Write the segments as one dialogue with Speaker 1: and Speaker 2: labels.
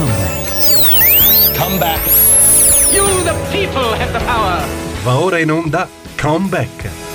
Speaker 1: Comeback.
Speaker 2: Comeback.
Speaker 3: You, the people, have the power.
Speaker 1: Va ora in onda Comeback.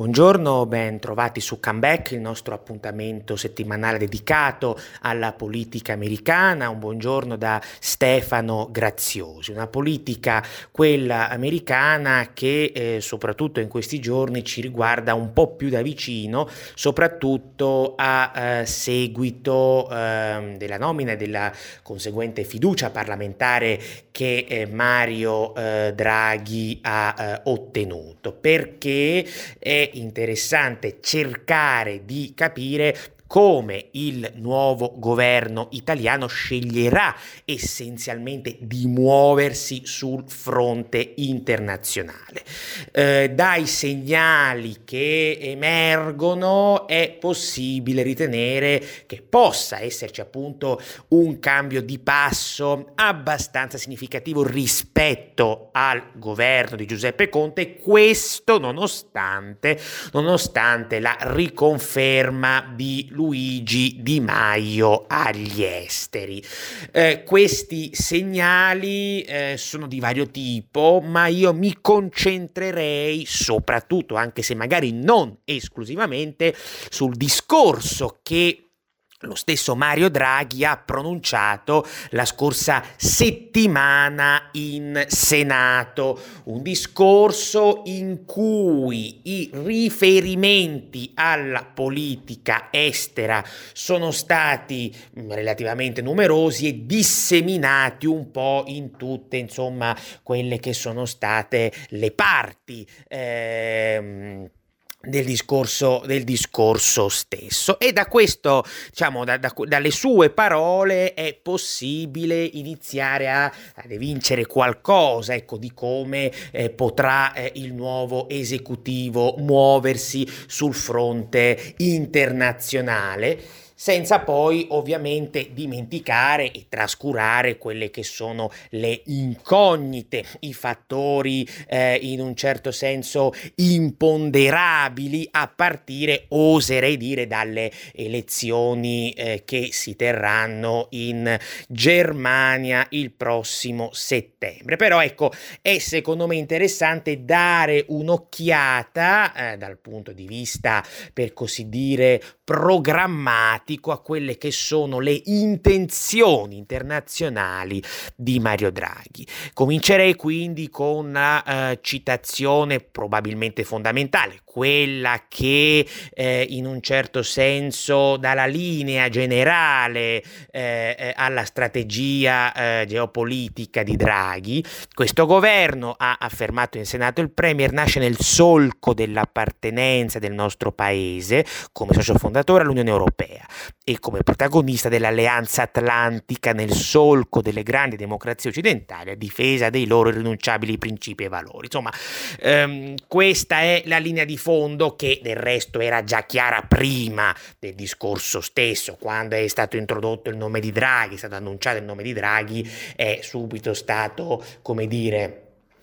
Speaker 4: Buongiorno, ben trovati su Comeback, il nostro appuntamento settimanale dedicato alla politica americana. Un buongiorno da Stefano Graziosi, una politica, quella americana, che eh, soprattutto in questi giorni ci riguarda un po' più da vicino, soprattutto a eh, seguito eh, della nomina e della conseguente fiducia parlamentare che eh, Mario eh, Draghi ha eh, ottenuto, perché è interessante cercare di capire come il nuovo governo italiano sceglierà essenzialmente di muoversi sul fronte internazionale. Eh, dai segnali che emergono è possibile ritenere che possa esserci appunto un cambio di passo abbastanza significativo rispetto al governo di Giuseppe Conte, questo nonostante, nonostante la riconferma di Luigi Di Maio agli esteri. Eh, questi segnali eh, sono di vario tipo, ma io mi concentrerei soprattutto, anche se magari non esclusivamente, sul discorso che lo stesso Mario Draghi ha pronunciato la scorsa settimana in Senato, un discorso in cui i riferimenti alla politica estera sono stati relativamente numerosi e disseminati un po' in tutte, insomma, quelle che sono state le parti. Ehm, del discorso, del discorso stesso. E da questo diciamo da, da, dalle sue parole è possibile iniziare a, ad evincere qualcosa ecco di come eh, potrà eh, il nuovo esecutivo muoversi sul fronte internazionale senza poi ovviamente dimenticare e trascurare quelle che sono le incognite, i fattori eh, in un certo senso imponderabili a partire, oserei dire, dalle elezioni eh, che si terranno in Germania il prossimo settembre. Però ecco, è secondo me interessante dare un'occhiata eh, dal punto di vista, per così dire, programmatico a quelle che sono le intenzioni internazionali di Mario Draghi. Comincerei quindi con una uh, citazione probabilmente fondamentale, quella che eh, in un certo senso dà la linea generale eh, eh alla strategia eh, geopolitica di Draghi. Questo governo, ha affermato in Senato il Premier, nasce nel solco dell'appartenenza del nostro paese come socio fondatore all'Unione Europea e come protagonista dell'Alleanza Atlantica nel solco delle grandi democrazie occidentali a difesa dei loro irrinunciabili principi e valori. Insomma, ehm, questa è la linea di fondo che del resto era già chiara prima del discorso stesso, quando è stato introdotto il nome di Draghi, è stato annunciato il nome di Draghi, è subito stato, come dire,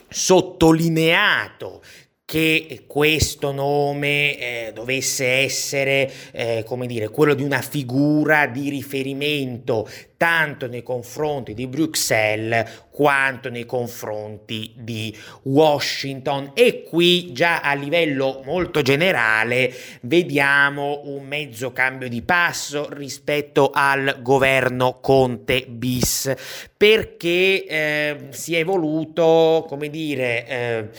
Speaker 4: sottolineato che questo nome eh, dovesse essere, eh, come dire, quello di una figura di riferimento tanto nei confronti di Bruxelles quanto nei confronti di Washington. E qui già a livello molto generale vediamo un mezzo cambio di passo rispetto al governo Conte bis perché eh, si è voluto come dire eh,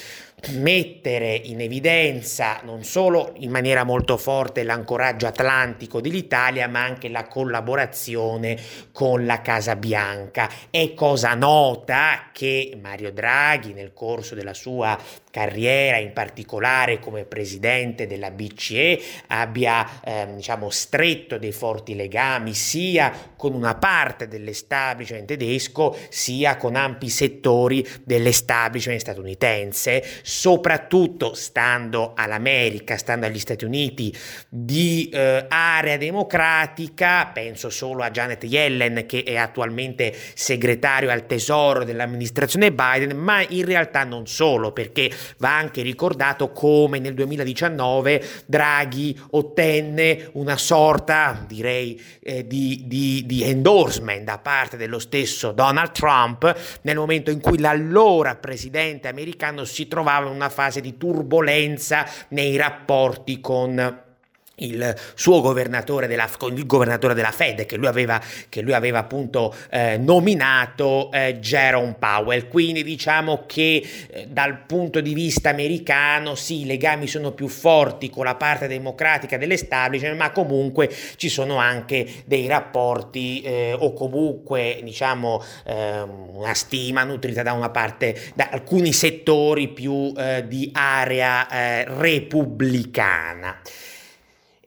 Speaker 4: mettere in evidenza non solo in maniera molto forte l'ancoraggio atlantico dell'Italia, ma anche la collaborazione con la Casa Bianca. È cosa nota che Mario Draghi nel corso della sua carriera, in particolare come presidente della BCE, abbia eh, diciamo, stretto dei forti legami sia con una parte dell'establishment tedesco sia con ampi settori dell'establishment statunitense, soprattutto stando all'America, stando agli Stati Uniti di eh, area democratica, penso solo a Janet Yellen che è attualmente segretario al tesoro dell'amministrazione Biden, ma in realtà non solo, perché va anche ricordato come nel 2019 Draghi ottenne una sorta, direi, eh, di, di, di endorsement da parte dello stesso Donald Trump nel momento in cui l'allora presidente americano si trovava in una fase di turbolenza nei rapporti con il suo governatore della, il governatore della Fed che lui aveva, che lui aveva appunto eh, nominato eh, Jerome Powell. Quindi diciamo che eh, dal punto di vista americano sì, i legami sono più forti con la parte democratica dell'establishment, ma comunque ci sono anche dei rapporti eh, o comunque diciamo ehm, una stima nutrita da una parte da alcuni settori più eh, di area eh, repubblicana.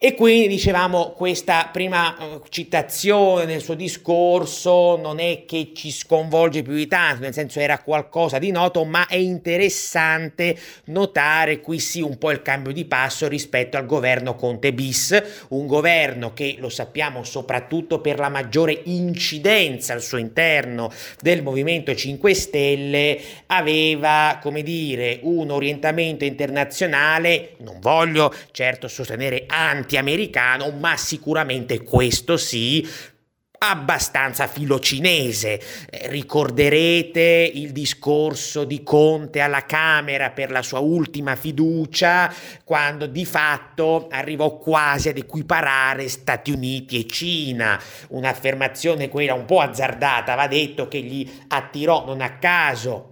Speaker 4: E quindi dicevamo questa prima eh, citazione nel suo discorso non è che ci sconvolge più di tanto, nel senso era qualcosa di noto, ma è interessante notare qui sì un po' il cambio di passo rispetto al governo Conte bis, un governo che lo sappiamo soprattutto per la maggiore incidenza al suo interno del Movimento 5 Stelle aveva, come dire, un orientamento internazionale, non voglio certo sostenere anti anti-americano, ma sicuramente questo sì, abbastanza filocinese. Eh, ricorderete il discorso di Conte alla Camera per la sua ultima fiducia, quando di fatto arrivò quasi ad equiparare Stati Uniti e Cina, un'affermazione quella un po' azzardata, va detto che gli attirò non a caso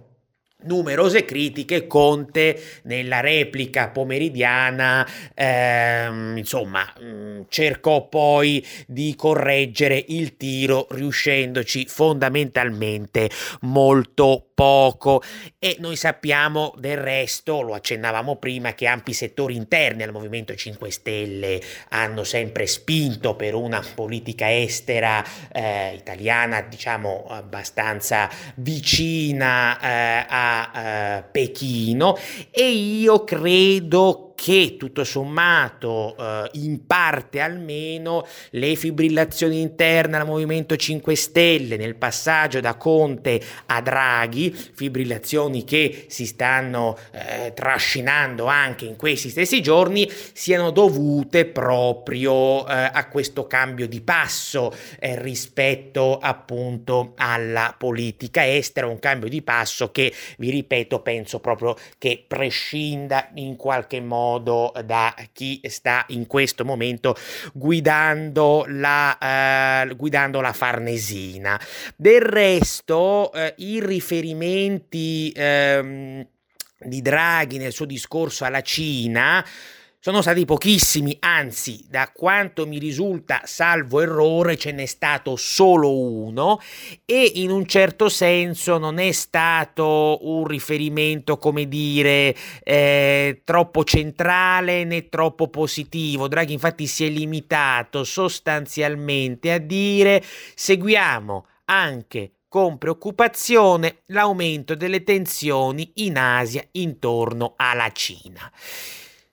Speaker 4: numerose critiche, Conte nella replica pomeridiana ehm, insomma mm, cercò poi di correggere il tiro riuscendoci fondamentalmente molto poco. E noi sappiamo del resto, lo accennavamo prima, che ampi settori interni al Movimento 5 Stelle hanno sempre spinto per una politica estera eh, italiana diciamo abbastanza vicina eh, a eh, Pechino e io credo che tutto sommato eh, in parte almeno le fibrillazioni interne al Movimento 5 Stelle nel passaggio da Conte a Draghi, fibrillazioni che si stanno eh, trascinando anche in questi stessi giorni, siano dovute proprio eh, a questo cambio di passo eh, rispetto appunto alla politica estera, un cambio di passo che vi ripeto penso proprio che prescinda in qualche modo modo da chi sta in questo momento guidando la, eh, guidando la Farnesina. Del resto, eh, i riferimenti ehm, di Draghi nel suo discorso alla Cina sono stati pochissimi, anzi, da quanto mi risulta, salvo errore, ce n'è stato solo uno e in un certo senso non è stato un riferimento, come dire, eh, troppo centrale né troppo positivo. Draghi infatti si è limitato sostanzialmente a dire seguiamo anche con preoccupazione l'aumento delle tensioni in Asia intorno alla Cina.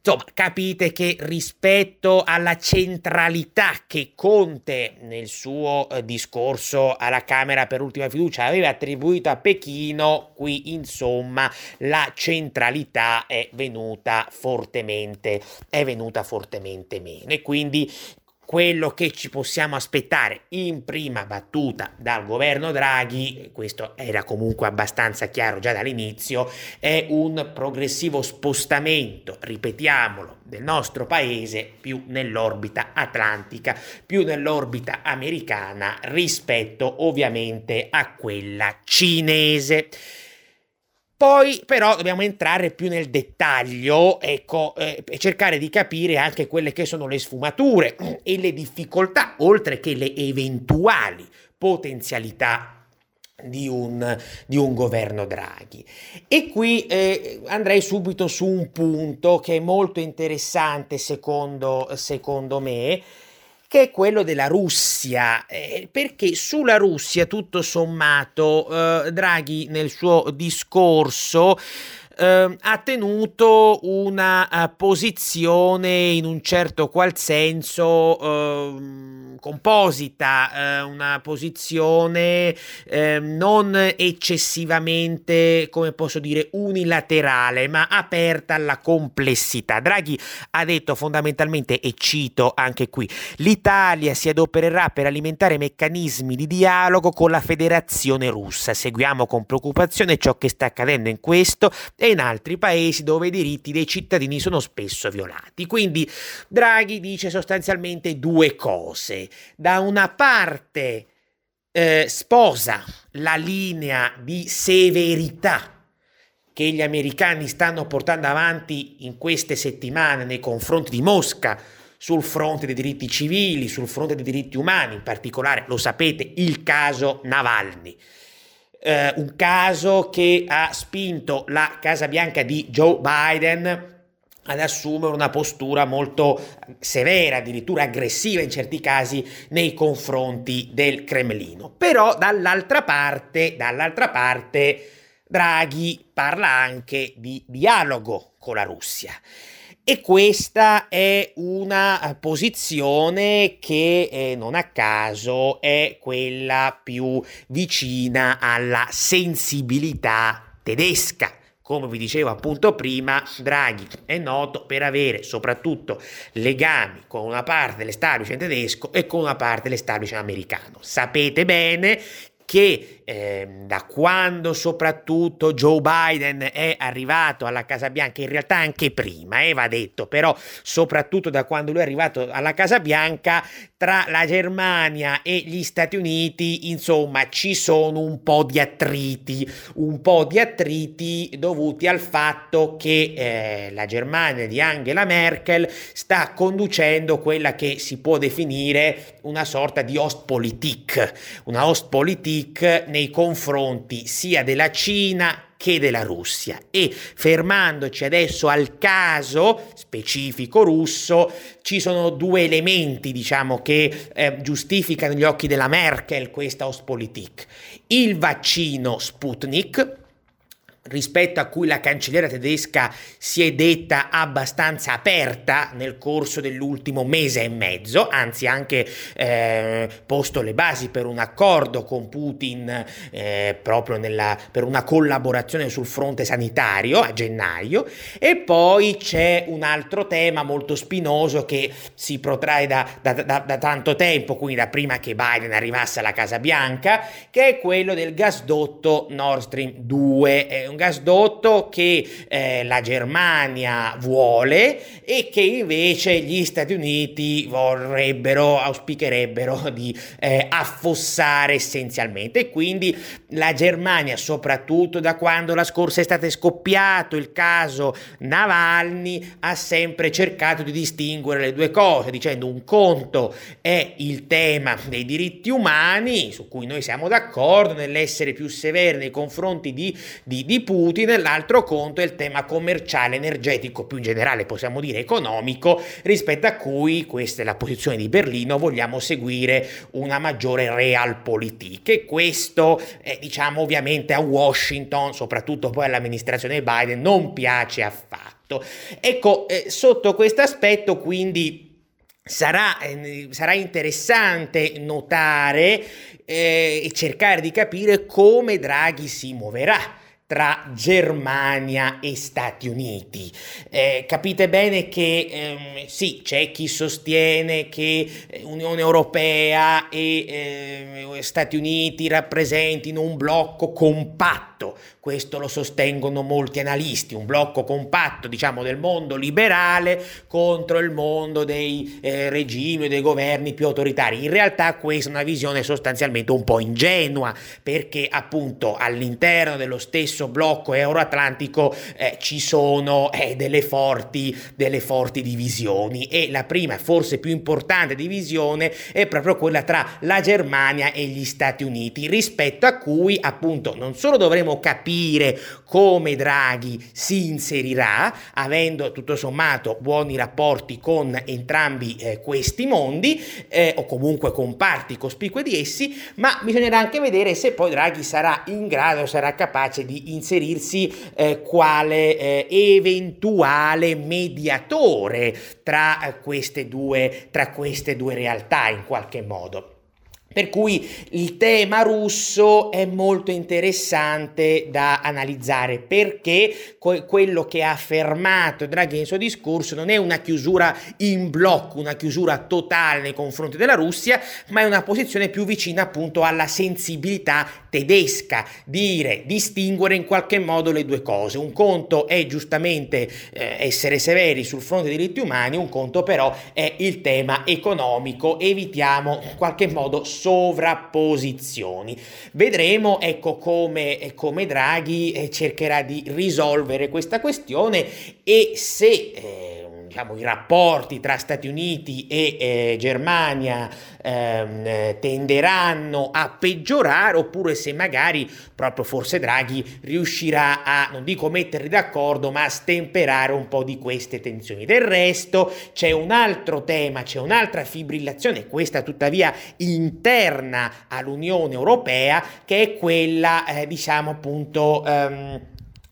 Speaker 4: Insomma, capite che rispetto alla centralità che Conte nel suo eh, discorso alla Camera per ultima fiducia aveva attribuito a Pechino, qui insomma la centralità è venuta fortemente, è venuta fortemente meno. E quindi quello che ci possiamo aspettare in prima battuta dal governo Draghi, questo era comunque abbastanza chiaro già dall'inizio, è un progressivo spostamento, ripetiamolo, del nostro paese più nell'orbita atlantica, più nell'orbita americana rispetto ovviamente a quella cinese. Poi però dobbiamo entrare più nel dettaglio ecco, eh, e cercare di capire anche quelle che sono le sfumature e le difficoltà, oltre che le eventuali potenzialità di un, di un, governo Draghi. E qui eh, andrei subito su un punto che è molto interessante secondo, secondo me, che è quello della Russia, eh, perché sulla Russia tutto sommato eh, Draghi nel suo discorso eh, ha tenuto una uh, posizione in un certo qual senso, uh, scomposita, eh, una posizione eh, non eccessivamente, come posso dire, unilaterale, ma aperta alla complessità. Draghi ha detto fondamentalmente, e cito anche qui, l'Italia si adopererà per alimentare meccanismi di dialogo con la federazione russa. Seguiamo con preoccupazione ciò che sta accadendo in questo e in altri paesi dove i diritti dei cittadini sono spesso violati. Quindi Draghi dice sostanzialmente due cose. Da una parte eh, sposa la linea di severità che gli americani stanno portando avanti in queste settimane nei confronti di Mosca sul fronte dei diritti civili, sul fronte dei diritti umani, in particolare, lo sapete, il caso Navalny. Eh, un caso che ha spinto la Casa Bianca di Joe Biden ad assumere una postura molto severa, addirittura aggressiva in certi casi nei confronti del Cremlino. Però dall'altra parte, dall'altra parte Draghi parla anche di dialogo con la Russia. E questa è una posizione che eh, non a caso è quella più vicina alla sensibilità tedesca come vi dicevo appunto prima, Draghi è noto per avere soprattutto legami con una parte dell'establishment tedesco e con una parte dell'establishment americano. Sapete bene che eh, da quando soprattutto Joe Biden è arrivato alla Casa Bianca, in realtà anche prima, eh, va detto, però soprattutto da quando lui è arrivato alla Casa Bianca, tra la Germania e gli Stati Uniti, insomma, ci sono un po' di attriti, un po' di attriti dovuti al fatto che eh, la Germania di Angela Merkel sta conducendo quella che si può definire una sorta di Ostpolitik, una Ostpolitik Politik nei confronti sia della Cina che della Russia. E fermandoci adesso al caso specifico russo ci sono due elementi diciamo che eh, giustificano gli occhi della Merkel questa Ostpolitik il vaccino Sputnik rispetto a cui la cancelliera tedesca si è detta abbastanza aperta nel corso dell'ultimo mese e mezzo, anzi anche eh, posto le basi per un accordo con Putin eh, proprio nella, per una collaborazione sul fronte sanitario a gennaio e poi c'è un altro tema molto spinoso che si protrae da, da, da, da tanto tempo, quindi da prima che Biden arrivasse alla Casa Bianca, che è quello del gasdotto Nord Stream 2. È un gasdotto che eh, la Germania vuole e che invece gli Stati Uniti vorrebbero, auspicherebbero di eh, affossare essenzialmente. E quindi la Germania, soprattutto da quando la scorsa estate è scoppiato il caso Navalny, ha sempre cercato di distinguere le due cose, dicendo un conto è il tema dei diritti umani, su cui noi siamo d'accordo nell'essere più severi nei confronti di, di, di Putin, l'altro conto è il tema commerciale, energetico, più in generale possiamo dire economico, rispetto a cui, questa è la posizione di Berlino, vogliamo seguire una maggiore realpolitik e questo eh, diciamo ovviamente a Washington, soprattutto poi all'amministrazione Biden, non piace affatto. Ecco, eh, sotto questo aspetto quindi Sarà, eh, sarà, interessante notare eh, e cercare di capire come Draghi si muoverà tra Germania e Stati Uniti. Eh, capite bene che ehm, sì, c'è chi sostiene che eh, Unione Europea e eh, Stati Uniti rappresentino un blocco compatto, questo lo sostengono molti analisti, un blocco compatto diciamo del mondo liberale contro il mondo dei eh, regimi dei governi più autoritari. In realtà questa è una visione sostanzialmente un po' ingenua perché appunto all'interno dello stesso stesso blocco euroatlantico eh, ci sono eh, delle, forti, delle forti divisioni. E la prima, forse più importante divisione è proprio quella tra la Germania e gli Stati Uniti, rispetto a cui appunto non solo dovremo capire come Draghi si inserirà, avendo tutto sommato buoni rapporti con entrambi eh, questi mondi, eh, o comunque con parti cospicue di essi, ma bisognerà anche vedere se poi Draghi sarà in grado, sarà capace di inserirsi eh, quale eh, eventuale mediatore tra, eh, queste due, tra queste due realtà in qualche modo. Per cui il tema russo è molto interessante da analizzare perché quello che ha affermato Draghi nel suo discorso non è una chiusura in blocco, una chiusura totale nei confronti della Russia, ma è una posizione più vicina appunto alla sensibilità tedesca, dire, distinguere in qualche modo le due cose. Un conto è giustamente eh, essere severi sul fronte dei diritti umani, un conto però è il tema economico, evitiamo in qualche modo sovrapposizioni. Vedremo ecco come, come Draghi eh, cercherà di risolvere questa questione e se eh, diciamo, i rapporti tra Stati Uniti e eh, Germania ehm, tenderanno a peggiorare oppure se magari proprio forse Draghi riuscirà a, non dico metterli d'accordo, ma a stemperare un po' di queste tensioni. Del resto c'è un altro tema, c'è un'altra fibrillazione, questa tuttavia interna all'Unione Europea, che è quella, eh, diciamo appunto, ehm,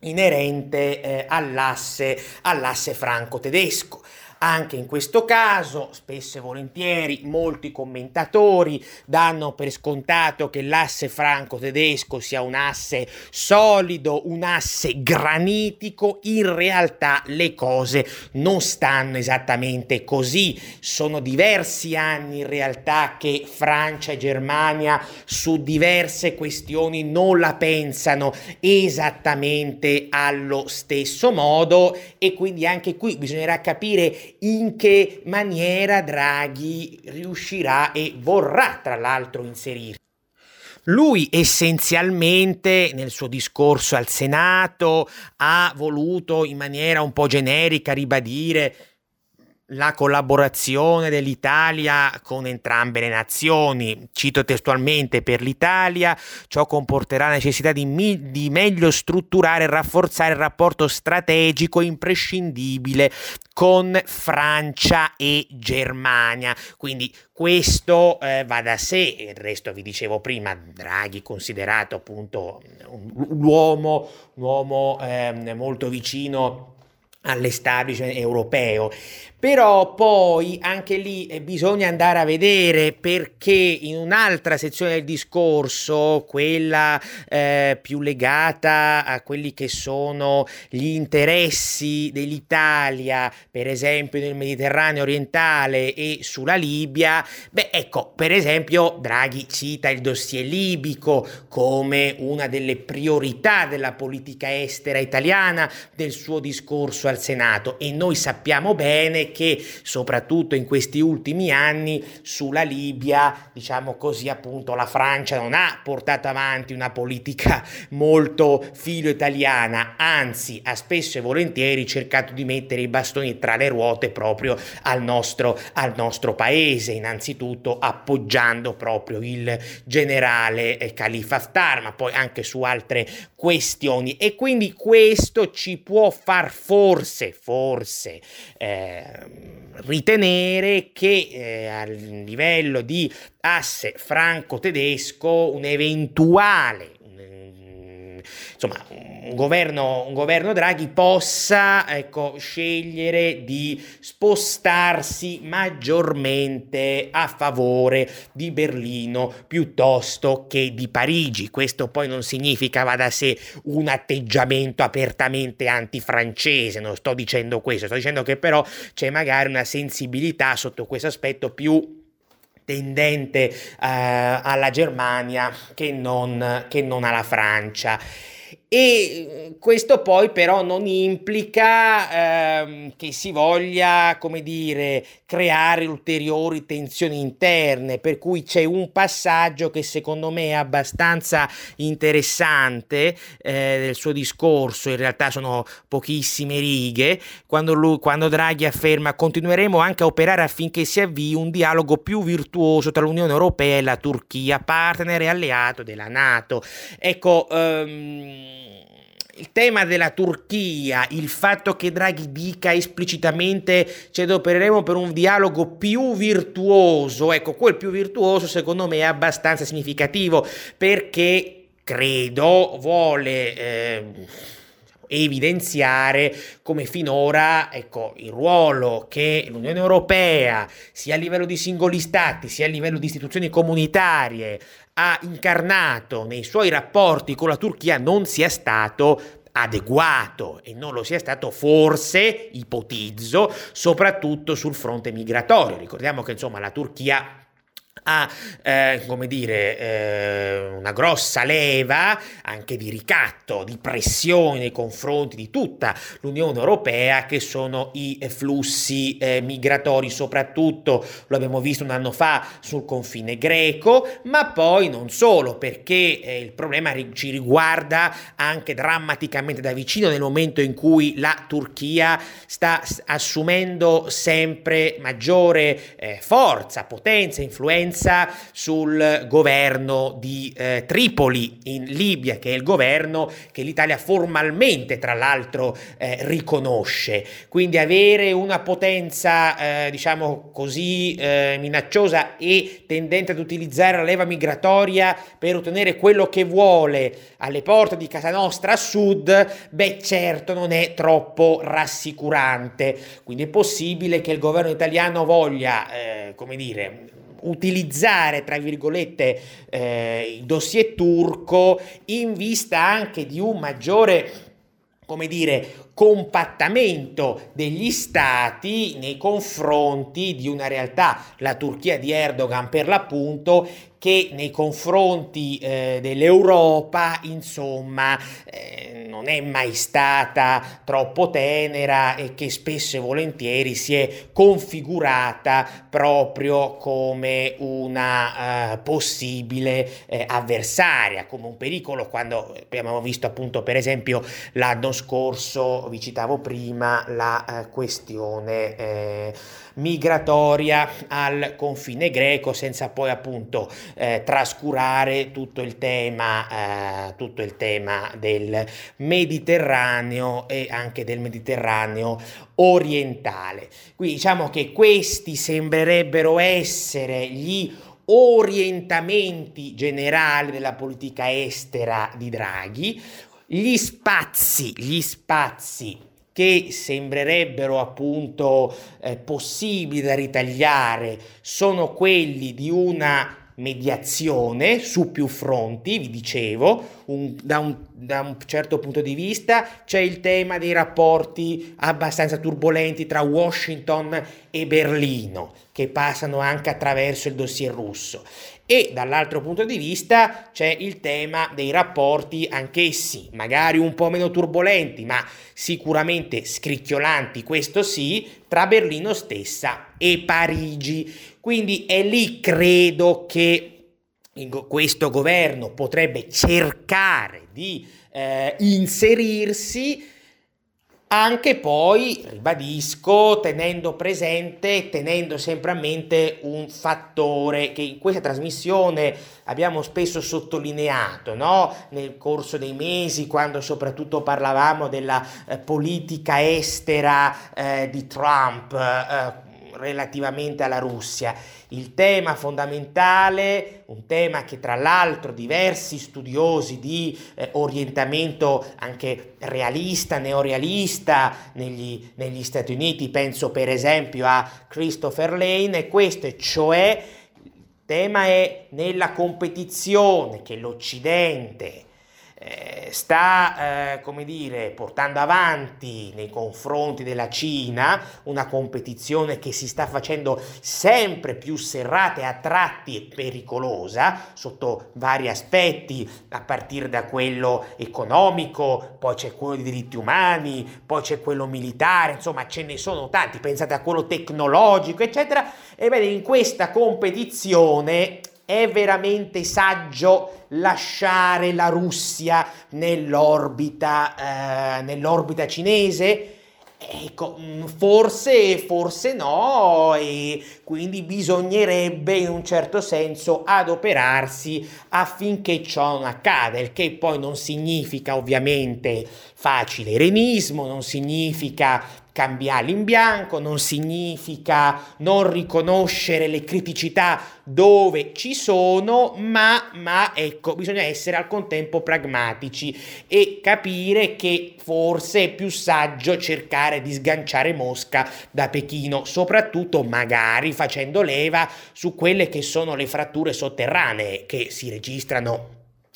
Speaker 4: inerente eh, all'asse, all'asse franco-tedesco. Anche in questo caso, spesso e volentieri, molti commentatori danno per scontato che l'asse franco-tedesco sia un asse solido, un asse granitico. In realtà le cose non stanno esattamente così. Sono diversi anni in realtà che Francia e Germania su diverse questioni non la pensano esattamente allo stesso modo e quindi anche qui bisognerà capire in che maniera Draghi riuscirà e vorrà tra l'altro inserire. Lui essenzialmente nel suo discorso al Senato ha voluto in maniera un po' generica ribadire la collaborazione dell'Italia con entrambe le nazioni. Cito testualmente, per l'Italia ciò comporterà necessità di, mi- di meglio strutturare e rafforzare il rapporto strategico imprescindibile con Francia e Germania. Quindi questo eh, va da sé, il resto vi dicevo prima, Draghi considerato appunto un, un uomo, un uomo eh, molto vicino all'establishment europeo. Però poi anche lì eh, bisogna andare a vedere perché in un'altra sezione del discorso, quella eh, più legata a quelli che sono gli interessi dell'Italia, per esempio nel Mediterraneo orientale e sulla Libia, beh ecco, per esempio Draghi cita il dossier libico come una delle priorità della politica estera italiana del suo discorso al Senato e noi sappiamo bene che soprattutto in questi ultimi anni sulla Libia, diciamo così appunto, la Francia non ha portato avanti una politica molto filo italiana, anzi ha spesso e volentieri cercato di mettere i bastoni tra le ruote proprio al nostro, al nostro paese, innanzitutto appoggiando proprio il generale eh, Khalifa Haftar, ma poi anche su altre questioni. E quindi questo ci può far forse, forse eh, ritenere che eh, a livello di asse franco-tedesco un eventuale insomma, un governo, un governo Draghi possa ecco, scegliere di spostarsi maggiormente a favore di Berlino piuttosto che di Parigi. Questo poi non significa, va da sé, un atteggiamento apertamente antifrancese, non sto dicendo questo, sto dicendo che però c'è magari una sensibilità sotto questo aspetto più tendente eh, alla Germania che non, che non alla Francia. E mm, questo poi però non implica ehm, che si voglia, come dire, creare ulteriori tensioni interne, per cui c'è un passaggio che secondo me è abbastanza interessante eh, del suo discorso, in realtà sono pochissime righe, quando, lui, quando Draghi afferma continueremo anche a operare affinché si avvii un dialogo più virtuoso tra l'Unione Europea e la Turchia, partner e alleato della Nato. Ecco, um, il tema della Turchia, il fatto che Draghi dica esplicitamente ci adopereremo per un dialogo più virtuoso, ecco, quel più virtuoso secondo me è abbastanza significativo perché credo vuole eh, evidenziare come finora ecco, il ruolo che l'Unione Europea, sia a livello di singoli stati, sia a livello di istituzioni comunitarie, ha incarnato nei suoi rapporti con la Turchia non sia stato adeguato e non lo sia stato forse, ipotizzo, soprattutto sul fronte migratorio. Ricordiamo che insomma la Turchia ha, eh, come dire, eh, una grossa leva anche di ricatto, di pressione nei confronti di tutta l'Unione Europea, che sono i flussi eh, migratori, soprattutto. Lo abbiamo visto un anno fa sul confine greco, ma poi non solo, perché eh, il problema ci riguarda anche drammaticamente da vicino nel momento in cui la Turchia sta assumendo sempre maggiore eh, forza, potenza, influenza influenza sul governo di eh, Tripoli in Libia, che è il governo che l'Italia formalmente, tra l'altro, eh, riconosce. Quindi avere una potenza, eh, diciamo così, eh, minacciosa e tendente ad utilizzare la leva migratoria per ottenere quello che vuole alle porte di casa nostra a sud, beh certo non è troppo rassicurante. Quindi è possibile che il governo italiano voglia, eh, come dire, utilizzare, tra virgolette, eh, il dossier turco in vista anche di un maggiore, come dire, compattamento degli stati nei confronti di una realtà, la Turchia di Erdogan per l'appunto, che nei confronti eh, dell'Europa, insomma, eh, non è mai stata troppo tenera e che spesso e volentieri si è configurata proprio come una uh, possibile eh, avversaria, come un pericolo quando abbiamo visto appunto per esempio l'anno scorso, vi citavo prima, la uh, questione eh, migratoria al confine greco senza poi appunto eh, trascurare tutto il tema, eh, tutto il tema del Mediterraneo e anche del Mediterraneo orientale. Quindi diciamo che questi sembrerebbero essere gli orientamenti generali della politica estera di Draghi, gli spazi, gli spazi che sembrerebbero appunto eh, possibili da ritagliare sono quelli di una mediazione su più fronti, vi dicevo, un, da, un, da, un, certo punto di vista c'è il tema dei rapporti abbastanza turbolenti tra Washington e Berlino, che passano anche attraverso il dossier russo. E dall'altro punto di vista c'è il tema dei rapporti anch'essi, magari un po' meno turbolenti, ma sicuramente scricchiolanti, questo sì, tra Berlino stessa e Parigi. Quindi è lì credo che questo governo potrebbe cercare di eh, inserirsi anche poi, ribadisco, tenendo presente, tenendo sempre a mente un fattore che in questa trasmissione abbiamo spesso sottolineato, no? nel corso dei mesi, quando soprattutto parlavamo della eh, politica estera eh, di Trump. Eh, relativamente alla Russia. Il tema fondamentale, un tema che tra l'altro diversi studiosi di eh, orientamento anche realista, neorealista negli, negli Stati Uniti, penso per esempio a Christopher Lane, è questo, cioè il tema è nella competizione che l'Occidente eh, sta, eh, come dire, portando avanti nei confronti della Cina una competizione che si sta facendo sempre più serrata e a tratti pericolosa sotto vari aspetti, a partire da quello economico, poi c'è quello dei diritti umani, poi c'è quello militare, insomma ce ne sono tanti, pensate a quello tecnologico, eccetera. Ebbene, in questa competizione è veramente saggio lasciare la Russia nell'orbita, eh, nell'orbita cinese? Ecco, mm, forse, forse no, e quindi bisognerebbe in un certo senso adoperarsi affinché ciò non accada, il che poi non significa ovviamente facile erenismo, non significa cambiarli in bianco, non significa non riconoscere le criticità dove ci sono, ma, ma ecco, bisogna essere al contempo pragmatici e capire che forse è più saggio cercare di sganciare Mosca da Pechino, soprattutto magari facendo leva su quelle che sono le fratture sotterranee che si registrano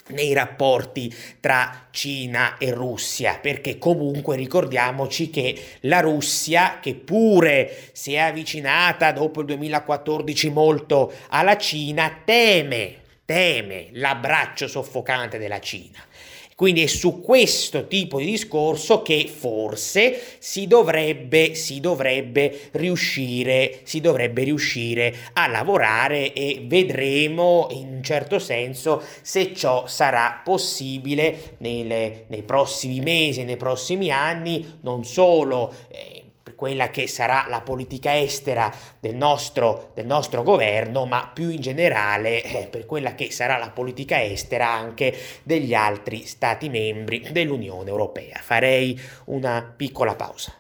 Speaker 4: nei rapporti tra Cina e Russia, perché comunque ricordiamoci che la Russia, che pure si è avvicinata dopo il 2014 molto alla Cina, teme, teme l'abbraccio soffocante della Cina. Quindi è su questo tipo di discorso che forse si dovrebbe, si dovrebbe, riuscire, si dovrebbe riuscire a lavorare e vedremo in un certo senso se ciò sarà possibile nelle, nei prossimi mesi, nei prossimi anni, non solo. Eh, quella che sarà la politica estera del nostro, del nostro governo, ma più in generale eh, per quella che sarà la politica estera anche degli altri Stati membri dell'Unione Europea. Farei una piccola pausa.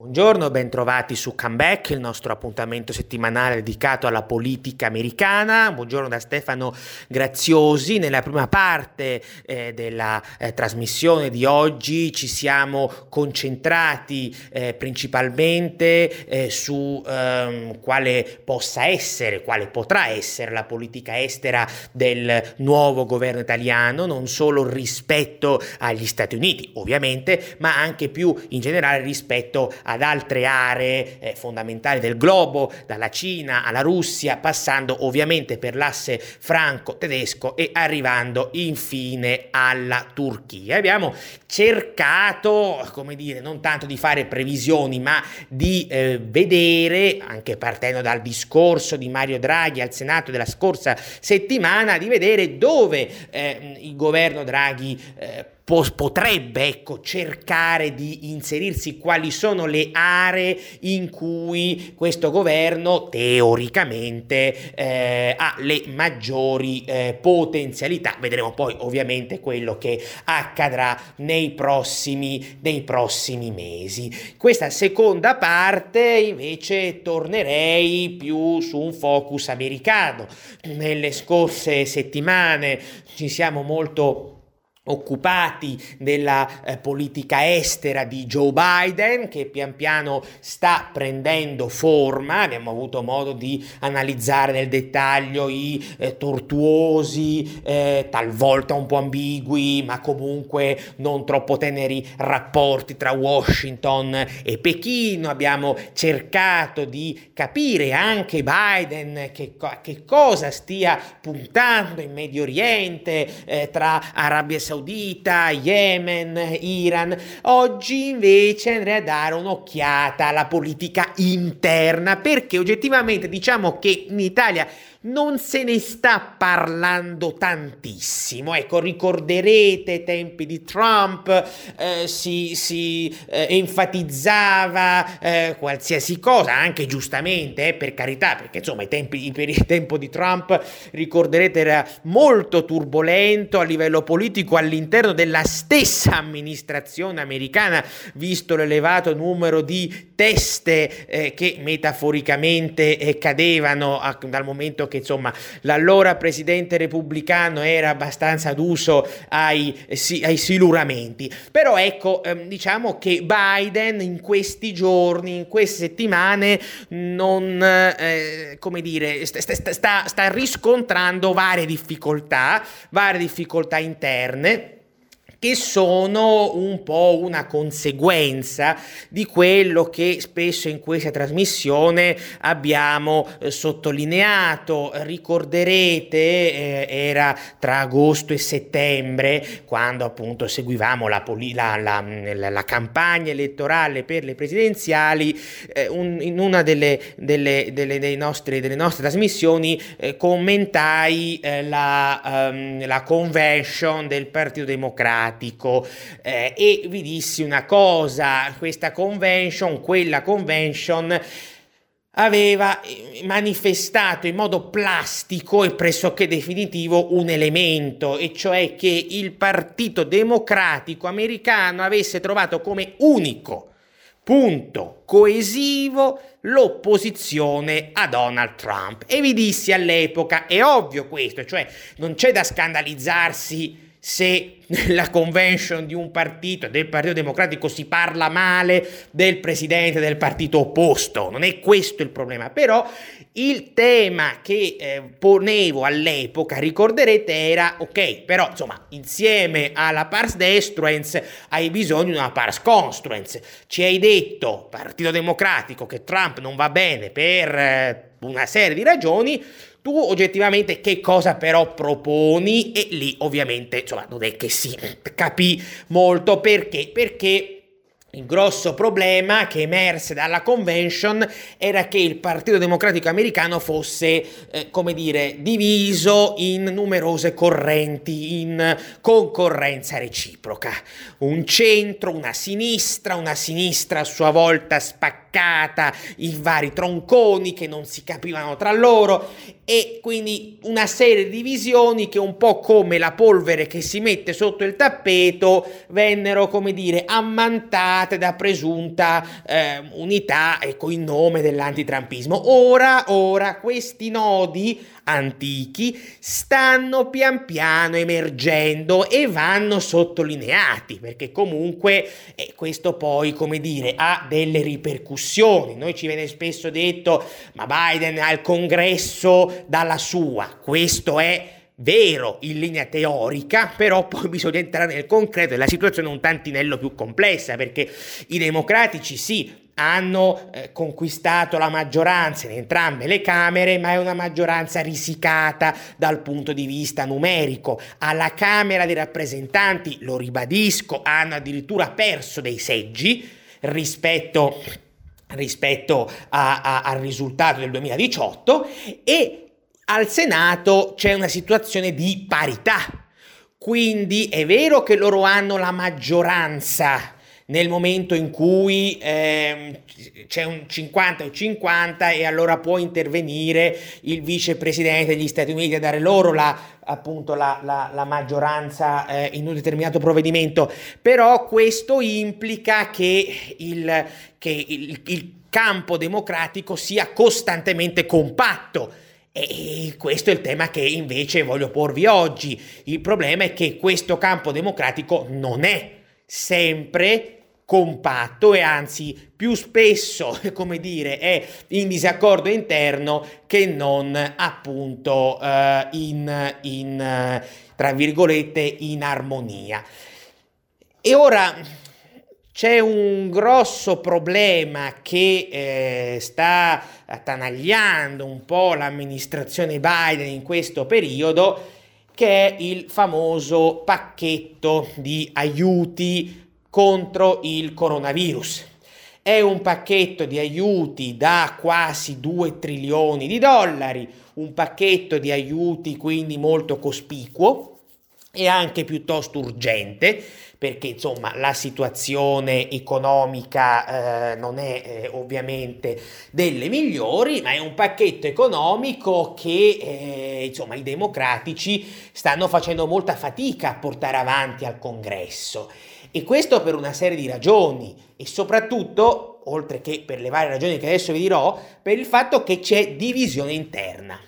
Speaker 4: Buongiorno, bentrovati su Comeback, il nostro appuntamento settimanale dedicato alla politica americana. Buongiorno da Stefano Graziosi. Nella prima parte eh, della eh, trasmissione di oggi ci siamo concentrati eh, principalmente eh, su ehm, quale possa essere, quale potrà essere la politica estera del nuovo governo italiano, non solo rispetto agli Stati Uniti, ovviamente, ma anche più in generale rispetto ad altre aree eh, fondamentali del globo, dalla Cina alla Russia, passando ovviamente per l'asse franco-tedesco e arrivando infine alla Turchia. Abbiamo cercato, come dire, non tanto di fare previsioni, ma di eh, vedere, anche partendo dal discorso di Mario Draghi al Senato della scorsa settimana, di vedere dove eh, il governo Draghi eh, potrebbe ecco, cercare di inserirsi quali sono le aree in cui questo governo teoricamente eh, ha le maggiori eh, potenzialità. Vedremo poi ovviamente quello che accadrà nei prossimi, nei prossimi mesi. Questa seconda parte invece tornerei più su un focus americano. Nelle scorse settimane ci siamo molto occupati della eh, politica estera di Joe Biden che pian piano sta prendendo forma, abbiamo avuto modo di analizzare nel dettaglio i eh, tortuosi, eh, talvolta un po' ambigui, ma comunque non troppo teneri rapporti tra Washington e Pechino, abbiamo cercato di capire anche Biden che, che cosa stia puntando in Medio Oriente eh, tra Arabia Saudita Saudita, Yemen, Iran. Oggi invece andrei a dare un'occhiata alla politica interna perché oggettivamente diciamo che in Italia non se ne sta parlando tantissimo. Ecco, ricorderete i tempi di Trump, eh, si, si eh, enfatizzava eh, qualsiasi cosa, anche giustamente, eh, per carità, perché insomma tempi, per il tempo di Trump, ricorderete, era molto turbolento a livello politico all'interno della stessa amministrazione americana, visto l'elevato numero di teste eh, che metaforicamente eh, cadevano a, dal momento che insomma l'allora presidente repubblicano era abbastanza d'uso ai, ai siluramenti. Però ecco, ehm, diciamo che Biden in questi giorni, in queste settimane, non, eh, come dire, sta, sta, sta riscontrando varie difficoltà, varie difficoltà interne che sono un po' una conseguenza di quello che spesso in questa trasmissione abbiamo eh, sottolineato. Ricorderete, eh, era tra agosto e settembre, quando appunto seguivamo la, la, la, la campagna elettorale per le presidenziali, eh, un, in una delle, delle, delle, nostre, delle nostre, trasmissioni eh, commentai eh, la, um, la convention del Partito Democratico democratico eh, e vi dissi una cosa, questa convention, quella convention aveva eh, manifestato in modo plastico e pressoché definitivo un elemento, e cioè che il Partito Democratico americano avesse trovato come unico punto coesivo l'opposizione a Donald Trump. E vi dissi all'epoca, è ovvio questo, cioè non c'è da scandalizzarsi se nella convention di un partito, del Partito Democratico, si parla male del presidente del partito opposto. Non è questo il problema. Però il tema che eh, ponevo all'epoca, ricorderete, era ok, però insomma, insieme alla pars destruens hai bisogno di una pars construens. Ci hai detto, Partito Democratico, che Trump non va bene per eh, una serie di ragioni tu oggettivamente che cosa però proponi e lì ovviamente insomma non è che si capì molto perché perché il grosso problema che emerse dalla convention era che il Partito Democratico americano fosse, eh, come dire, diviso in numerose correnti, in concorrenza reciproca. Un centro, una sinistra, una sinistra a sua volta spaccata, i vari tronconi che non si capivano tra loro e quindi una serie di divisioni che un po' come la polvere che si mette sotto il tappeto vennero, come dire, ammantate da presunta eh, unità, ecco, in nome dell'antitrampismo. Ora, ora, questi nodi antichi stanno pian piano emergendo e vanno sottolineati perché comunque eh, questo poi come dire ha delle ripercussioni. Noi ci viene spesso detto ma Biden al congresso dalla sua questo è vero in linea teorica, però poi bisogna entrare nel concreto e la situazione è un tantinello più complessa perché i democratici sì hanno eh, conquistato la maggioranza in entrambe le Camere, ma è una maggioranza risicata dal punto di vista numerico. Alla Camera dei rappresentanti, lo ribadisco, hanno addirittura perso dei seggi rispetto, rispetto a, a, al risultato del 2018 e al Senato c'è una situazione di parità. Quindi è vero che loro hanno la maggioranza nel momento in cui eh, c'è un 50 o 50 e allora può intervenire il vicepresidente degli Stati Uniti a dare loro la, appunto la, la, la maggioranza eh, in un determinato provvedimento, però questo implica che il, che il, il campo democratico sia costantemente compatto. E questo è il tema che invece voglio porvi oggi. Il problema è che questo campo democratico non è sempre compatto e anzi più spesso, come dire, è in disaccordo interno che non appunto uh, in, in uh, tra virgolette, in armonia. E ora c'è un grosso problema che eh, sta attanagliando un po' l'amministrazione Biden in questo periodo, che è il famoso pacchetto di aiuti contro il coronavirus. È un pacchetto di aiuti da quasi 2 trilioni di dollari, un pacchetto di aiuti quindi molto cospicuo e anche piuttosto urgente perché insomma la situazione economica eh, non è eh, ovviamente delle migliori, ma è un pacchetto economico che eh, insomma i democratici stanno facendo molta fatica a portare avanti al congresso e questo per una serie di ragioni e soprattutto, oltre che per le varie ragioni che adesso vi dirò, per il fatto che c'è divisione interna.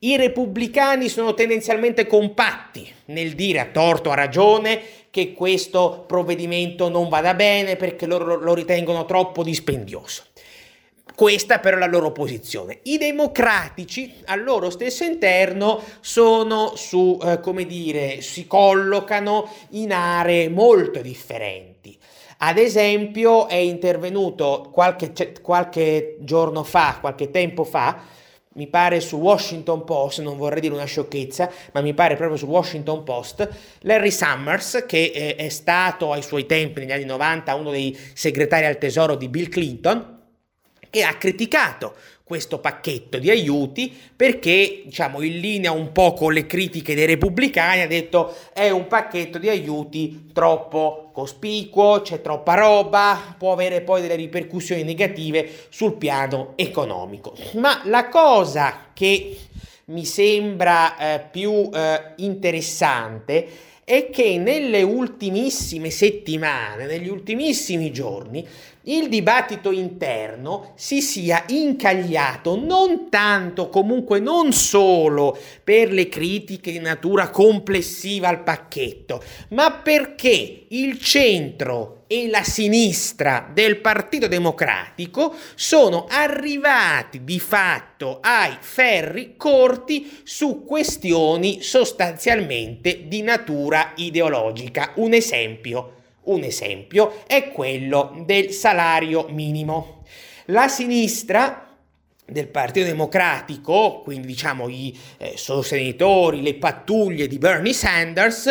Speaker 4: I repubblicani sono tendenzialmente compatti nel dire a torto, a ragione, che questo provvedimento non vada bene perché loro lo ritengono troppo dispendioso. Questa però è la loro posizione. I democratici al loro stesso interno sono su, eh, come dire, si collocano in aree molto differenti. Ad esempio è intervenuto qualche, qualche giorno fa, qualche tempo fa, mi pare su Washington Post, non vorrei dire una sciocchezza, ma mi pare proprio su Washington Post, Larry Summers, che è, è stato ai suoi tempi, negli anni 90, uno dei segretari al tesoro di Bill Clinton, e ha criticato questo pacchetto di aiuti perché, diciamo, in linea un po' con le critiche dei repubblicani, ha detto è un pacchetto di aiuti troppo cospicuo, c'è troppa roba, può avere poi delle ripercussioni negative sul piano economico. Ma la cosa che mi sembra eh, più eh, interessante è che nelle ultimissime settimane, negli ultimissimi giorni, il dibattito interno si sia incagliato non tanto, comunque non solo per le critiche di natura complessiva al pacchetto, ma perché il centro e la sinistra del Partito Democratico sono arrivati di fatto ai ferri corti su questioni sostanzialmente di natura ideologica. Un esempio un esempio è quello del salario minimo. La sinistra del Partito Democratico, quindi diciamo i eh, sostenitori, le pattuglie di Bernie Sanders,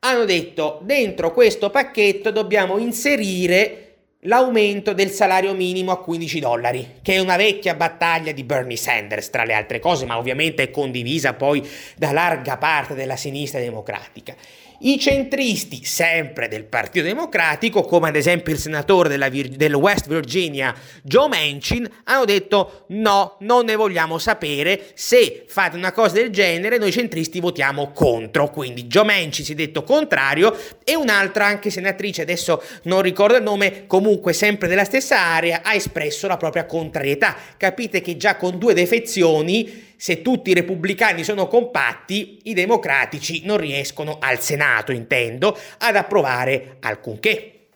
Speaker 4: hanno detto dentro questo pacchetto dobbiamo inserire l'aumento del salario minimo a 15 dollari, che è una vecchia battaglia di Bernie Sanders, tra le altre cose, ma ovviamente è condivisa poi da larga parte della sinistra democratica. I centristi, sempre del Partito Democratico, come ad esempio il senatore della Vir- del West Virginia Joe Manchin, hanno detto no, non ne vogliamo sapere, se fate una cosa del genere noi centristi votiamo contro. Quindi Joe Manchin si è detto contrario e un'altra anche senatrice, adesso non ricordo il nome, comunque sempre della stessa area, ha espresso la propria contrarietà. Capite che già con due defezioni se tutti i repubblicani sono compatti, i democratici non riescono al Senato, intendo, ad approvare alcunché.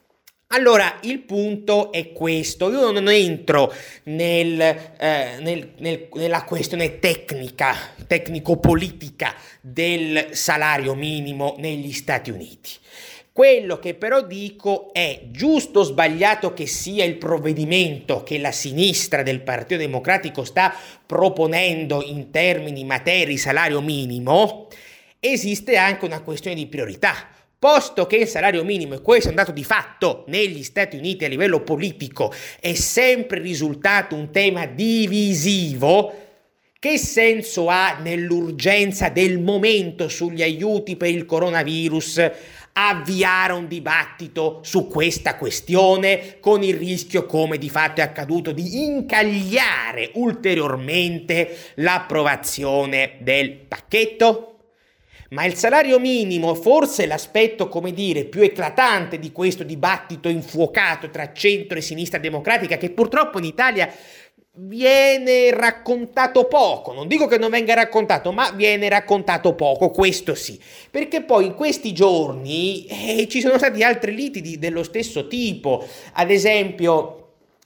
Speaker 4: Allora, il punto è questo, io non entro nel, eh, nel, nel, nella questione tecnica, tecnico-politica del salario minimo negli Stati Uniti. Quello che però dico è giusto o sbagliato che sia il provvedimento che la sinistra del Partito Democratico sta proponendo in termini materi salario minimo, esiste anche una questione di priorità. Posto che il salario minimo, e questo è un dato di fatto negli Stati Uniti a livello politico, è sempre risultato un tema divisivo, che senso ha nell'urgenza del momento sugli aiuti per il coronavirus avviare un dibattito su questa questione con il rischio, come di fatto è accaduto, di incagliare ulteriormente l'approvazione del pacchetto? Ma il salario minimo, forse l'aspetto, come dire, più eclatante di questo dibattito infuocato tra centro e sinistra democratica, che purtroppo in Italia viene raccontato poco, non dico che non venga raccontato, ma viene raccontato poco, questo sì, perché poi in questi giorni eh, ci sono stati altri liti dello stesso tipo, ad esempio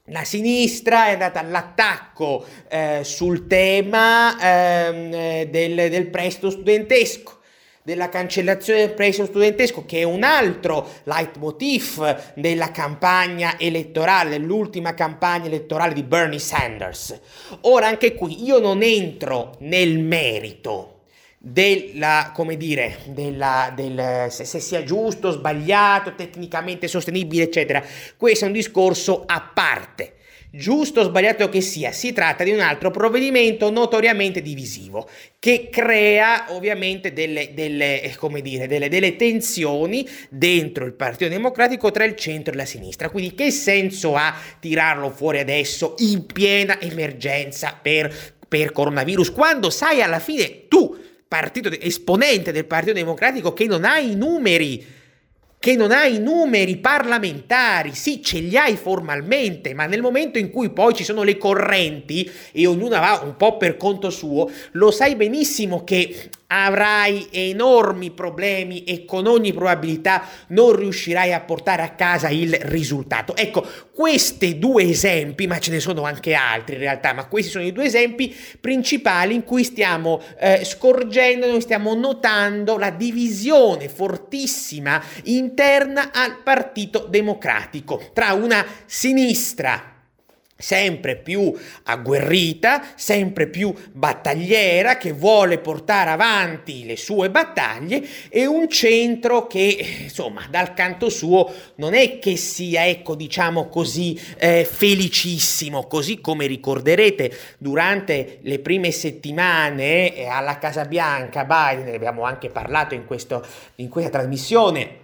Speaker 4: la sinistra è andata all'attacco eh, sul tema ehm, eh, del, del prestito studentesco della cancellazione del prestito studentesco, che è un altro leitmotiv della campagna elettorale, l'ultima campagna elettorale di Bernie Sanders. Ora, anche qui io non entro nel merito della, come dire, della, del, se, se sia giusto, sbagliato, tecnicamente sostenibile, eccetera. Questo è un discorso a parte. Giusto o sbagliato che sia, si tratta di un altro provvedimento notoriamente divisivo che crea ovviamente delle, delle, eh, dire, delle, delle tensioni dentro il Partito Democratico tra il centro e la sinistra. Quindi che senso ha tirarlo fuori adesso in piena emergenza per, per coronavirus quando sai alla fine tu, partito, esponente del Partito Democratico, che non hai i numeri che non hai numeri parlamentari, sì, ce li hai formalmente, ma nel momento in cui poi ci sono le correnti e ognuna va un po' per conto suo, lo sai benissimo che avrai enormi problemi e con ogni probabilità non riuscirai a portare a casa il risultato. Ecco, questi due esempi, ma ce ne sono anche altri in realtà, ma questi sono i due esempi principali in cui stiamo eh, scorgendo, noi stiamo notando la divisione fortissima interna al Partito Democratico tra una sinistra sempre più agguerrita, sempre più battagliera, che vuole portare avanti le sue battaglie e un centro che, insomma, dal canto suo non è che sia, ecco, diciamo così, eh, felicissimo, così come ricorderete durante le prime settimane eh, alla Casa Bianca, Biden, ne abbiamo anche parlato in, questo, in questa trasmissione,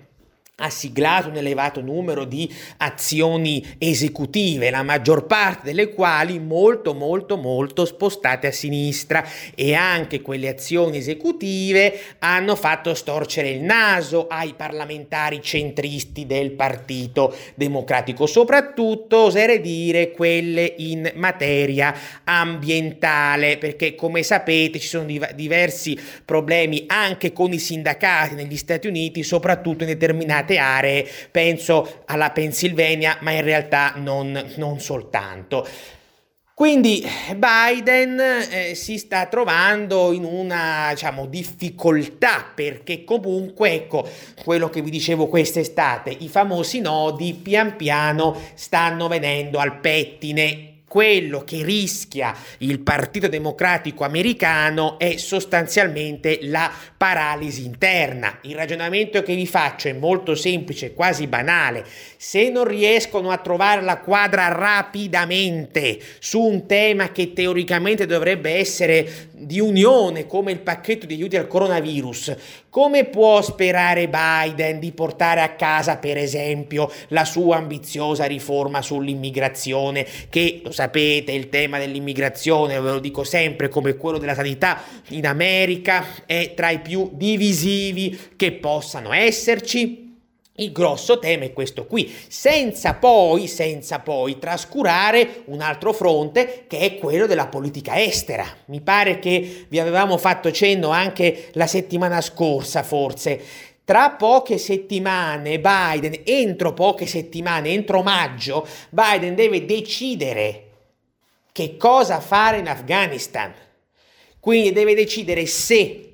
Speaker 4: ha siglato un elevato numero di azioni esecutive, la maggior parte delle quali molto molto molto spostate a sinistra. E anche quelle azioni esecutive hanno fatto storcere il naso ai parlamentari centristi del Partito Democratico, soprattutto oserei dire quelle in materia ambientale, perché come sapete ci sono diversi problemi anche con i sindacati negli Stati Uniti, soprattutto in determinati determinate aree, penso alla Pennsylvania, ma in realtà non, non soltanto. Quindi Biden eh, si sta trovando in una diciamo, difficoltà perché comunque, ecco, quello che vi dicevo quest'estate, i famosi nodi pian piano stanno venendo al pettine quello che rischia il Partito Democratico americano è sostanzialmente la paralisi interna. Il ragionamento che vi faccio è molto semplice, quasi banale. Se non riescono a trovare la quadra rapidamente su un tema che teoricamente dovrebbe essere di unione come il pacchetto di aiuti al coronavirus, come può sperare Biden di portare a casa, per esempio, la sua ambiziosa riforma sull'immigrazione, che lo sapete, il tema dell'immigrazione, ve lo dico sempre, come quello della sanità in America, è tra i più divisivi che possano esserci? Il grosso tema è questo qui, senza poi, senza poi trascurare un altro fronte che è quello della politica estera. Mi pare che vi avevamo fatto cenno anche la settimana scorsa, forse. Tra poche settimane Biden, entro poche settimane, entro maggio, Biden deve decidere che cosa fare in Afghanistan. Quindi deve decidere se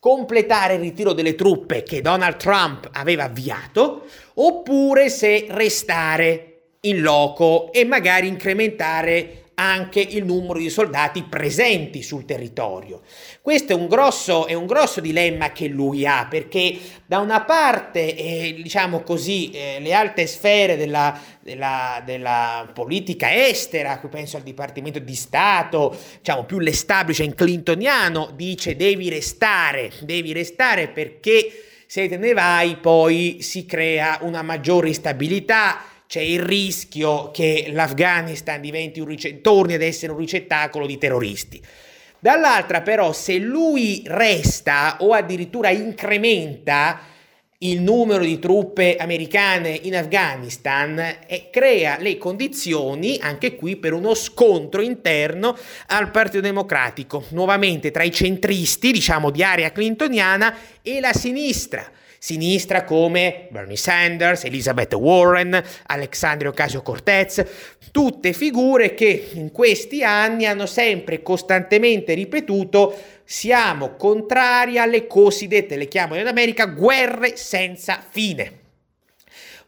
Speaker 4: completare il ritiro delle truppe che Donald Trump aveva avviato, oppure se restare in loco e magari incrementare anche il numero di soldati presenti sul territorio. Questo è un grosso, è un grosso dilemma che lui ha, perché da una parte, eh, diciamo così, eh, le alte sfere della, della, della, politica estera, qui penso al Dipartimento di Stato, diciamo più l'establishment clintoniano, dice devi restare, devi restare perché se te ne vai poi si crea una maggiore instabilità, c'è il rischio che l'Afghanistan rice- torni ad essere un ricettacolo di terroristi. Dall'altra però se lui resta o addirittura incrementa il numero di truppe americane in Afghanistan e crea le condizioni anche qui per uno scontro interno al Partito Democratico, nuovamente tra i centristi, diciamo di area clintoniana e la sinistra sinistra come Bernie Sanders, Elizabeth Warren, Alexandria Ocasio-Cortez, tutte figure che in questi anni hanno sempre costantemente ripetuto siamo contrari alle cosiddette, le chiamano in America, guerre senza fine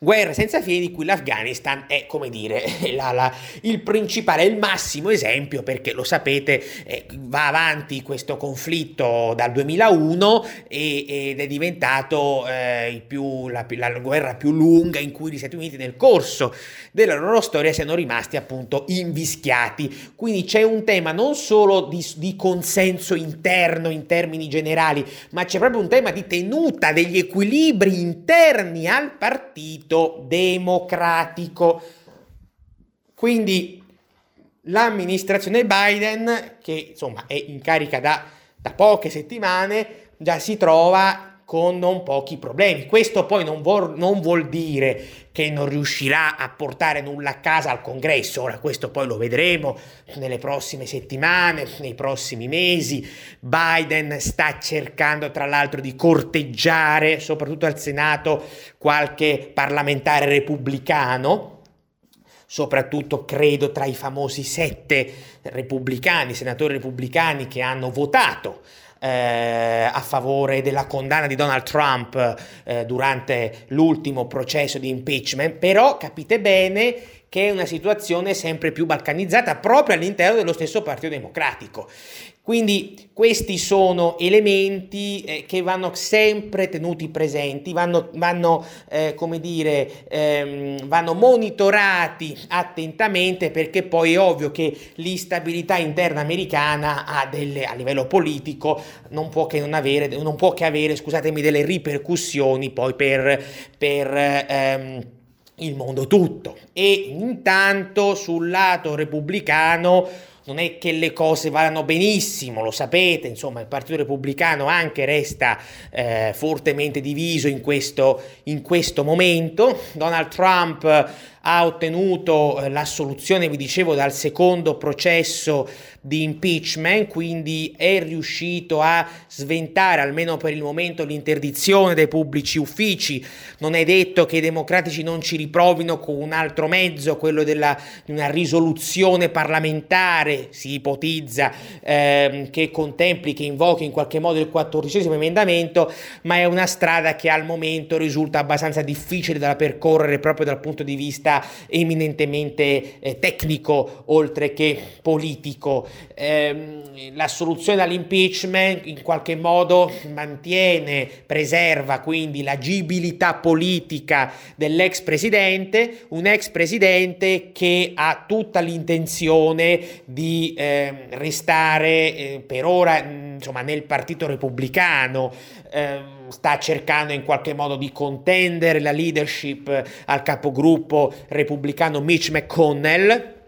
Speaker 4: guerra senza fine di cui l'Afghanistan è, come dire, la, la, il principale, il massimo esempio, perché lo sapete, eh, va avanti questo conflitto dal 2001 e, ed è diventato eh, più, la, la, guerra più lunga in cui gli Stati Uniti nel corso della loro storia siano rimasti appunto invischiati. Quindi c'è un tema non solo di, di consenso interno in termini generali, ma c'è proprio un tema di tenuta degli equilibri interni al partito partito democratico. Quindi l'amministrazione Biden, che insomma è in carica da, da poche settimane, già si trova con non pochi problemi. Questo poi non vuol, non vuol, dire che non riuscirà a portare nulla a casa al congresso, ora questo poi lo vedremo nelle prossime settimane, nei prossimi mesi. Biden sta cercando tra l'altro di corteggiare, soprattutto al Senato, qualche parlamentare repubblicano soprattutto credo tra i famosi sette repubblicani, senatori repubblicani che hanno votato eh, a favore della condanna di Donald Trump eh, durante l'ultimo processo di impeachment, però capite bene che è una situazione sempre più balcanizzata proprio all'interno dello stesso Partito Democratico. Quindi questi sono elementi eh, che vanno sempre tenuti presenti, vanno, vanno eh, come dire, ehm, vanno monitorati attentamente perché poi è ovvio che l'instabilità interna americana delle, a livello politico non può che, non avere, non può che avere delle ripercussioni poi per, per ehm, il mondo tutto. E intanto sul lato repubblicano non è che le cose vadano benissimo, lo sapete, insomma il Partito Repubblicano anche resta eh, fortemente diviso in questo, in questo momento. Donald Trump ha ottenuto eh, l'assoluzione, vi dicevo, dal secondo processo di impeachment, quindi è riuscito a sventare almeno per il momento l'interdizione dei pubblici uffici. Non è detto che i democratici non ci riprovino con un altro mezzo, quello della, di una risoluzione parlamentare, si ipotizza, ehm, che contempli, che invochi in qualche modo il quattordicesimo emendamento, ma è una strada che al momento risulta abbastanza difficile da percorrere proprio dal punto di vista vista eminentemente eh, tecnico oltre che politico. Eh, la soluzione all'impeachment in qualche modo mantiene, preserva quindi l'agibilità politica dell'ex presidente, un ex presidente che ha tutta l'intenzione di eh, restare per ora insomma, nel Partito Repubblicano. Eh, sta cercando in qualche modo di contendere la leadership al capogruppo repubblicano Mitch McConnell.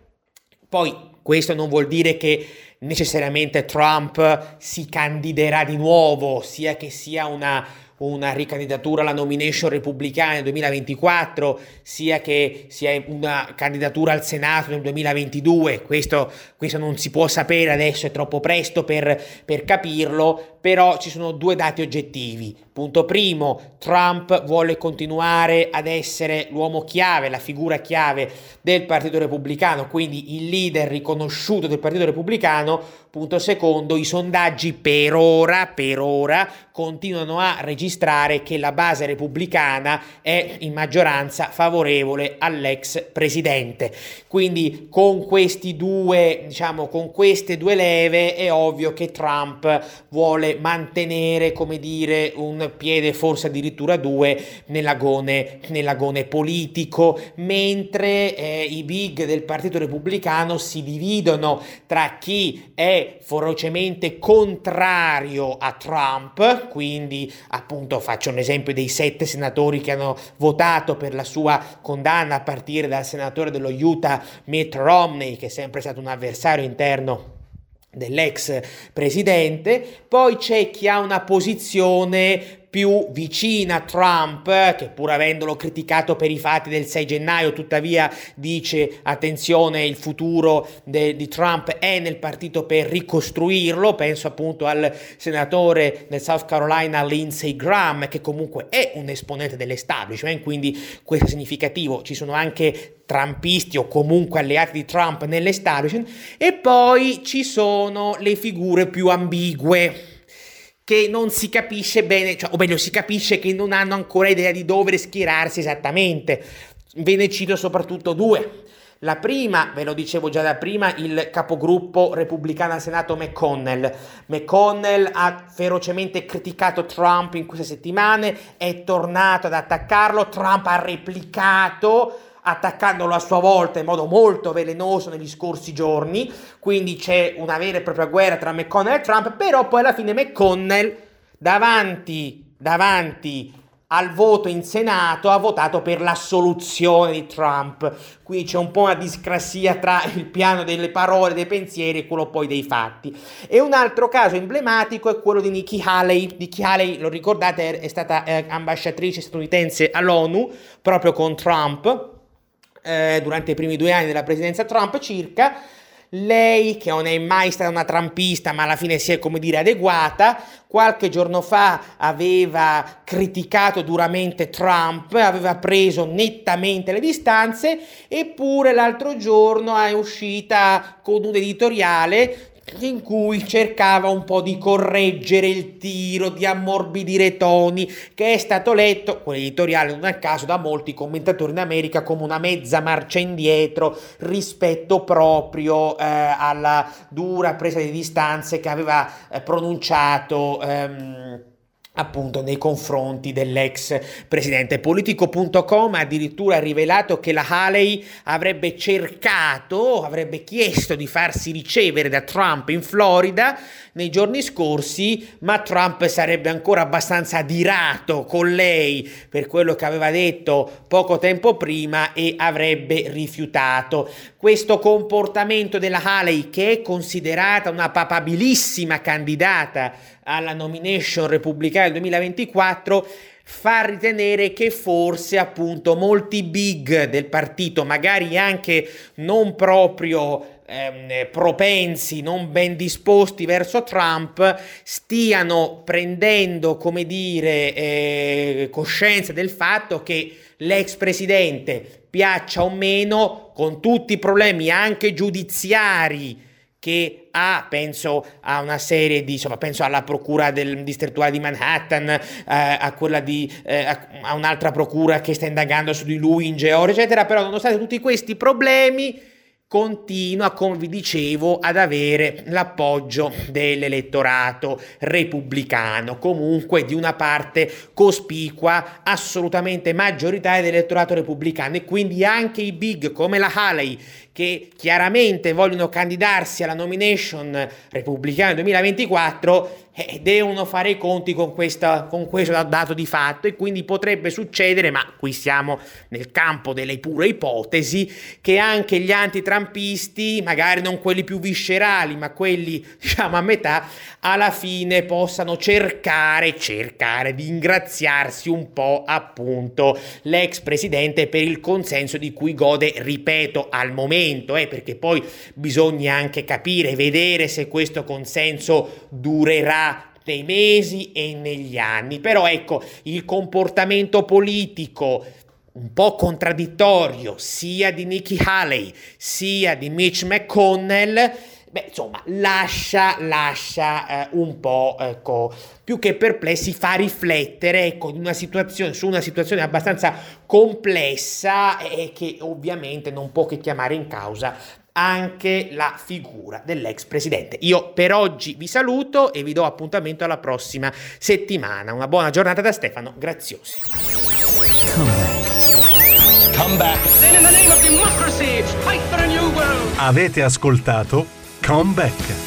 Speaker 4: Poi questo non vuol dire che necessariamente Trump si candiderà di nuovo, sia che sia una una ricandidatura alla nomination repubblicana nel 2024, sia che sia una candidatura al Senato nel 2022, questo, questo non si può sapere adesso, è troppo presto per, per capirlo, però ci sono due dati oggettivi. Punto primo, Trump vuole continuare ad essere l'uomo chiave, la figura chiave del Partito Repubblicano, quindi il leader riconosciuto del Partito Repubblicano. Punto secondo, i sondaggi per ora, per ora continuano a registrare che la base repubblicana è in maggioranza favorevole all'ex presidente. Quindi con questi due, diciamo, con queste due leve è ovvio che Trump vuole mantenere, come dire, un piede, forse addirittura due, nell'agone, nell'agone politico, mentre eh, i big del Partito Repubblicano si dividono tra chi è ferocemente contrario a Trump, quindi appunto faccio un esempio dei sette senatori che hanno votato per la sua condanna a partire dal senatore dello Utah Mitt Romney, che è sempre stato un avversario interno dell'ex presidente, poi c'è chi ha una posizione più vicina a Trump, che pur avendolo criticato per i fatti del 6 gennaio, tuttavia dice attenzione, il futuro de, di Trump è nel partito per ricostruirlo, penso appunto al senatore del South Carolina Lindsey Graham, che comunque è un esponente dell'establishment, quindi questo è significativo, ci sono anche trumpisti o comunque alleati di Trump nell'establishment, e poi ci sono le figure più ambigue che non si capisce bene, cioè, o meglio si capisce che non hanno ancora idea di dove schierarsi esattamente. Ve ne cito soprattutto due. La prima, ve lo dicevo già da prima, il capogruppo repubblicano al Senato McConnell. McConnell ha ferocemente criticato Trump in queste settimane, è tornato ad attaccarlo, Trump ha replicato attaccandolo a sua volta in modo molto velenoso negli scorsi giorni, quindi c'è una vera e propria guerra tra McConnell e Trump, però poi alla fine McConnell davanti, davanti al voto in Senato ha votato per l'assoluzione di Trump. Qui c'è un po' una discrasia tra il piano delle parole, dei pensieri e quello poi dei fatti. E un altro caso emblematico è quello di Nikki Haley. Nikki Haley, lo ricordate, è stata eh, ambasciatrice statunitense all'ONU proprio con Trump eh, durante i primi due anni della presidenza Trump circa, lei, che non è mai stata una trumpista, ma alla fine si è, come dire, adeguata, qualche giorno fa aveva criticato duramente Trump, aveva preso nettamente le distanze, eppure l'altro giorno è uscita con un editoriale in cui cercava un po' di correggere il tiro, di ammorbidire toni, che è stato letto, quell'editoriale non a caso, da molti commentatori in America come una mezza marcia indietro rispetto proprio eh, alla dura presa di distanze che aveva eh, pronunciato. Ehm, appunto nei confronti dell'ex presidente. Politico.com ha addirittura rivelato che la Haley avrebbe cercato, avrebbe chiesto di farsi ricevere da Trump in Florida nei giorni scorsi, ma Trump sarebbe ancora abbastanza adirato con lei per quello che aveva detto poco tempo prima e avrebbe rifiutato. Questo comportamento della Haley, che è considerata una papabilissima candidata alla nomination repubblicana del 2024, fa ritenere che forse appunto molti big del partito, magari anche non proprio ehm, propensi, non ben disposti verso Trump, stiano prendendo, come dire, eh, coscienza del fatto che l'ex presidente, piaccia o meno, con tutti i problemi anche giudiziari che ha, penso a una serie di, insomma, penso alla procura del distrettuale di Manhattan, eh, a quella di, eh, a un'altra procura che sta indagando su di lui in Georgia, eccetera, però nonostante tutti questi problemi, continua, come vi dicevo, ad avere l'appoggio dell'elettorato repubblicano, comunque di una parte cospicua, assolutamente maggioritaria dell'elettorato repubblicano. E quindi anche i big come la Haley che chiaramente vogliono candidarsi alla nomination repubblicana 2024 eh, devono fare i conti con, questa, con questo dato di fatto e quindi potrebbe succedere, ma qui siamo nel campo delle pure ipotesi, che anche gli antitrampisti, magari non quelli più viscerali, ma quelli diciamo a metà, alla fine possano cercare, cercare di ingraziarsi un po' appunto l'ex presidente per il consenso di cui gode, ripeto, al momento momento, eh, perché poi bisogna anche capire, vedere se questo consenso durerà nei mesi e negli anni. Però ecco, il comportamento politico un po' contraddittorio sia di Nikki Haley sia di Mitch McConnell beh, insomma, lascia, lascia eh, un po', ecco, più che perplessi, fa riflettere, ecco, una situazione, su una situazione abbastanza complessa e che ovviamente non può che chiamare in causa anche la figura dell'ex presidente. Io per oggi vi saluto e vi do appuntamento alla prossima settimana. Una buona giornata da Stefano Graziosi. Come back.
Speaker 1: Come back. Avete ascoltato Comeback.